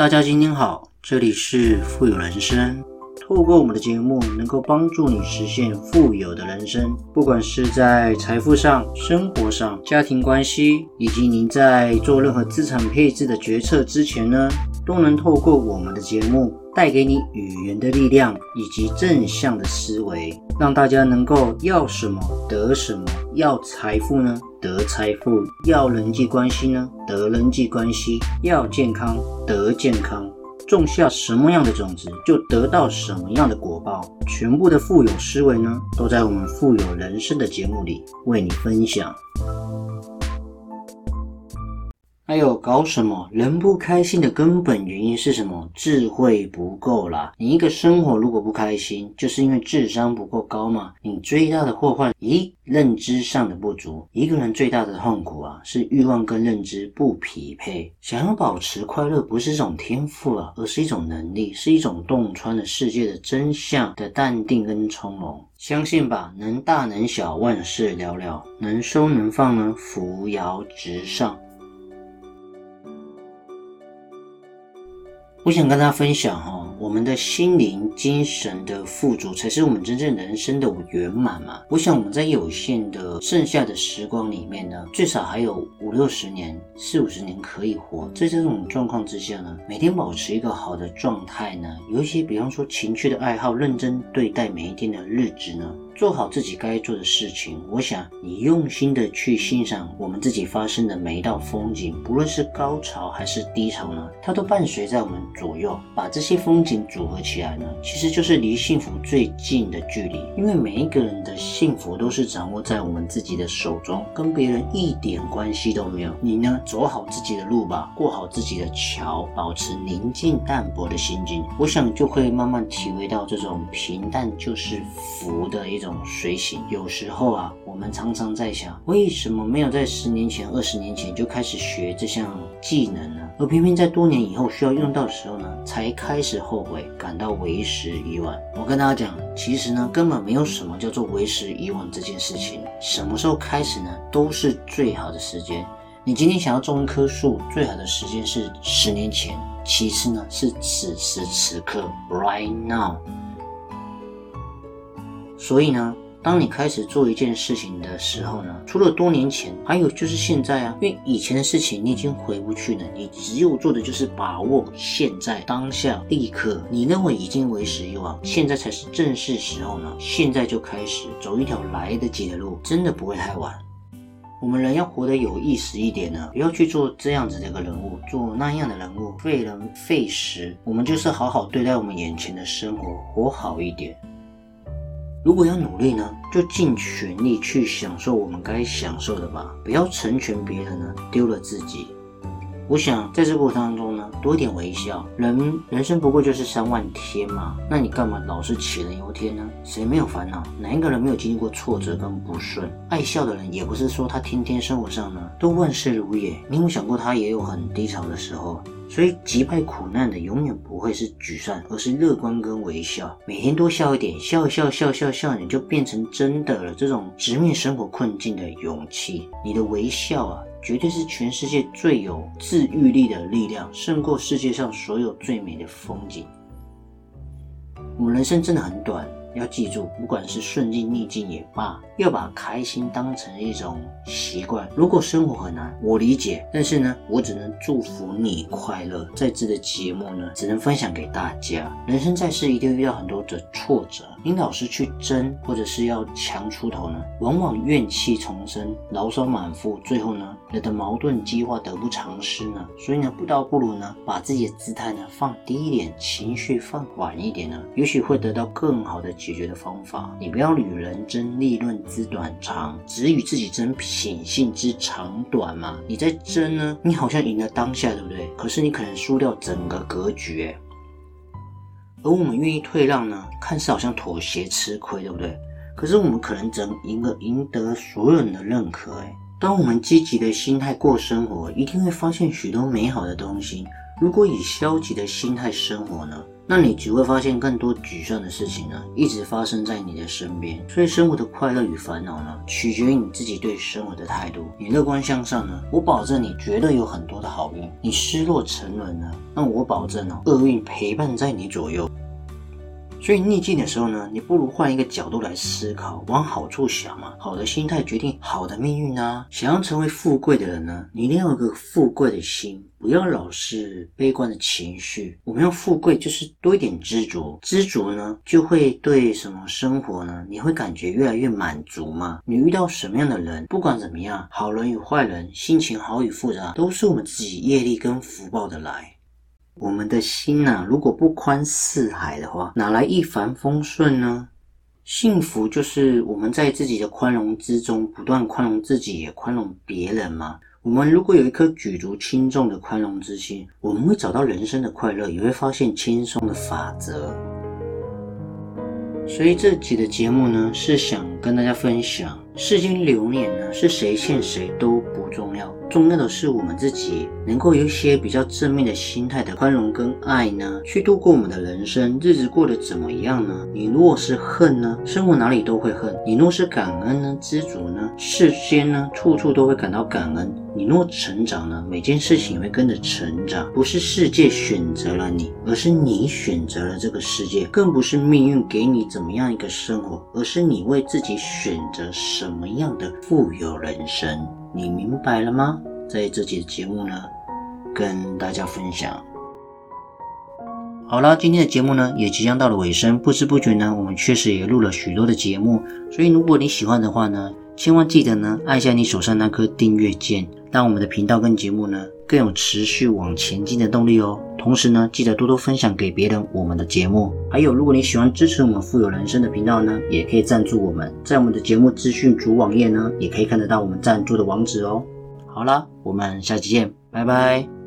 大家今天好，这里是富有人生。透过我们的节目，能够帮助你实现富有的人生。不管是在财富上、生活上、家庭关系，以及您在做任何资产配置的决策之前呢，都能透过我们的节目，带给你语言的力量以及正向的思维，让大家能够要什么得什么。要财富呢，得财富；要人际关系呢，得人际关系；要健康，得健康。种下什么样的种子，就得到什么样的果报。全部的富有思维呢，都在我们富有人生的节目里为你分享。还有搞什么？人不开心的根本原因是什么？智慧不够啦！你一个生活如果不开心，就是因为智商不够高嘛。你最大的祸患，咦，认知上的不足。一个人最大的痛苦啊，是欲望跟认知不匹配。想要保持快乐，不是一种天赋啊，而是一种能力，是一种洞穿了世界的真相的淡定跟从容。相信吧，能大能小，万事了了；能收能放呢，扶摇直上。我想跟大家分享哈，我们的心灵、精神的富足，才是我们真正人生的圆满嘛。我想我们在有限的剩下的时光里面呢，最少还有五六十年、四五十年可以活。在这种状况之下呢，每天保持一个好的状态呢，有一些比方说情趣的爱好，认真对待每一天的日子呢。做好自己该做的事情，我想你用心的去欣赏我们自己发生的每一道风景，不论是高潮还是低潮呢，它都伴随在我们左右。把这些风景组合起来呢，其实就是离幸福最近的距离。因为每一个人的幸福都是掌握在我们自己的手中，跟别人一点关系都没有。你呢，走好自己的路吧，过好自己的桥，保持宁静淡泊的心境，我想就会慢慢体会到这种平淡就是福的一种。水醒，有时候啊，我们常常在想，为什么没有在十年前、二十年前就开始学这项技能呢？而偏偏在多年以后需要用到的时候呢，才开始后悔，感到为时已晚。我跟大家讲，其实呢，根本没有什么叫做为时已晚这件事情。什么时候开始呢，都是最好的时间。你今天想要种一棵树，最好的时间是十年前，其次呢是此时此刻，right now。所以呢，当你开始做一件事情的时候呢，除了多年前，还有就是现在啊，因为以前的事情你已经回不去了，你只有做的就是把握现在当下立刻。你认为已经为时已晚，现在才是正是时候呢，现在就开始走一条来得及的路，真的不会太晚。我们人要活得有意思一点呢，不要去做这样子的一个人物，做那样的人物，费人费时。我们就是好好对待我们眼前的生活，活好一点。如果要努力呢，就尽全力去享受我们该享受的吧，不要成全别人呢，丢了自己。我想在这过程当中呢，多一点微笑。人人生不过就是三万天嘛，那你干嘛老是杞人忧天呢？谁没有烦恼？哪一个人没有经历过挫折跟不顺？爱笑的人也不是说他天天生活上呢都万事如意，你有想过他也有很低潮的时候？所以击败苦难的永远不会是沮丧，而是乐观跟微笑。每天多笑一点，笑笑笑笑笑，你就变成真的了。这种直面生活困境的勇气，你的微笑啊！绝对是全世界最有治愈力的力量，胜过世界上所有最美的风景。我们人生真的很短。要记住，不管是顺境逆境也罢，要把开心当成一种习惯。如果生活很难，我理解，但是呢，我只能祝福你快乐。在这的节目呢，只能分享给大家。人生在世，一定遇到很多的挫折。你老是去争，或者是要强出头呢，往往怨气重生，牢骚满腹，最后呢，你的矛盾激化，得不偿失呢。所以呢，不倒不如呢，把自己的姿态呢放低一点，情绪放缓一点呢，也许会得到更好的。解决的方法，你不要与人争利润之短长，只与自己争品性之长短嘛。你在争呢，你好像赢了当下，对不对？可是你可能输掉整个格局。而我们愿意退让呢，看似好像妥协吃亏，对不对？可是我们可能只能赢得，赢得所有人的认可。哎，当我们积极的心态过生活，一定会发现许多美好的东西。如果以消极的心态生活呢？那你只会发现更多沮丧的事情呢，一直发生在你的身边。所以生活的快乐与烦恼呢，取决于你自己对生活的态度。你乐观向上呢，我保证你绝对有很多的好运；你失落沉沦呢，那我保证呢，厄运陪伴在你左右。所以逆境的时候呢，你不如换一个角度来思考，往好处想嘛。好的心态决定好的命运啊。想要成为富贵的人呢，你一定要有个富贵的心，不要老是悲观的情绪。我们要富贵，就是多一点知足。知足呢，就会对什么生活呢，你会感觉越来越满足嘛。你遇到什么样的人，不管怎么样，好人与坏人，心情好与复杂，都是我们自己业力跟福报的来。我们的心呐，如果不宽似海的话，哪来一帆风顺呢？幸福就是我们在自己的宽容之中，不断宽容自己，也宽容别人嘛。我们如果有一颗举足轻重的宽容之心，我们会找到人生的快乐，也会发现轻松的法则。所以这集的节目呢，是想跟大家分享，世间流年呢，是谁欠谁都不重要。重要的是我们自己能够有一些比较正面的心态的宽容跟爱呢，去度过我们的人生，日子过得怎么样呢？你若是恨呢，生活哪里都会恨；你若是感恩呢，知足呢，世间呢，处处都会感到感恩。你若成长呢，每件事情也会跟着成长。不是世界选择了你，而是你选择了这个世界；更不是命运给你怎么样一个生活，而是你为自己选择什么样的富有人生。你明白了吗？在这期节目呢，跟大家分享。好了，今天的节目呢也即将到了尾声，不知不觉呢，我们确实也录了许多的节目。所以如果你喜欢的话呢，千万记得呢按下你手上那颗订阅键，让我们的频道跟节目呢更有持续往前进的动力哦。同时呢，记得多多分享给别人我们的节目。还有，如果你喜欢支持我们富有人生的频道呢，也可以赞助我们，在我们的节目资讯主网页呢，也可以看得到我们赞助的网址哦。好了，我们下期见，拜拜。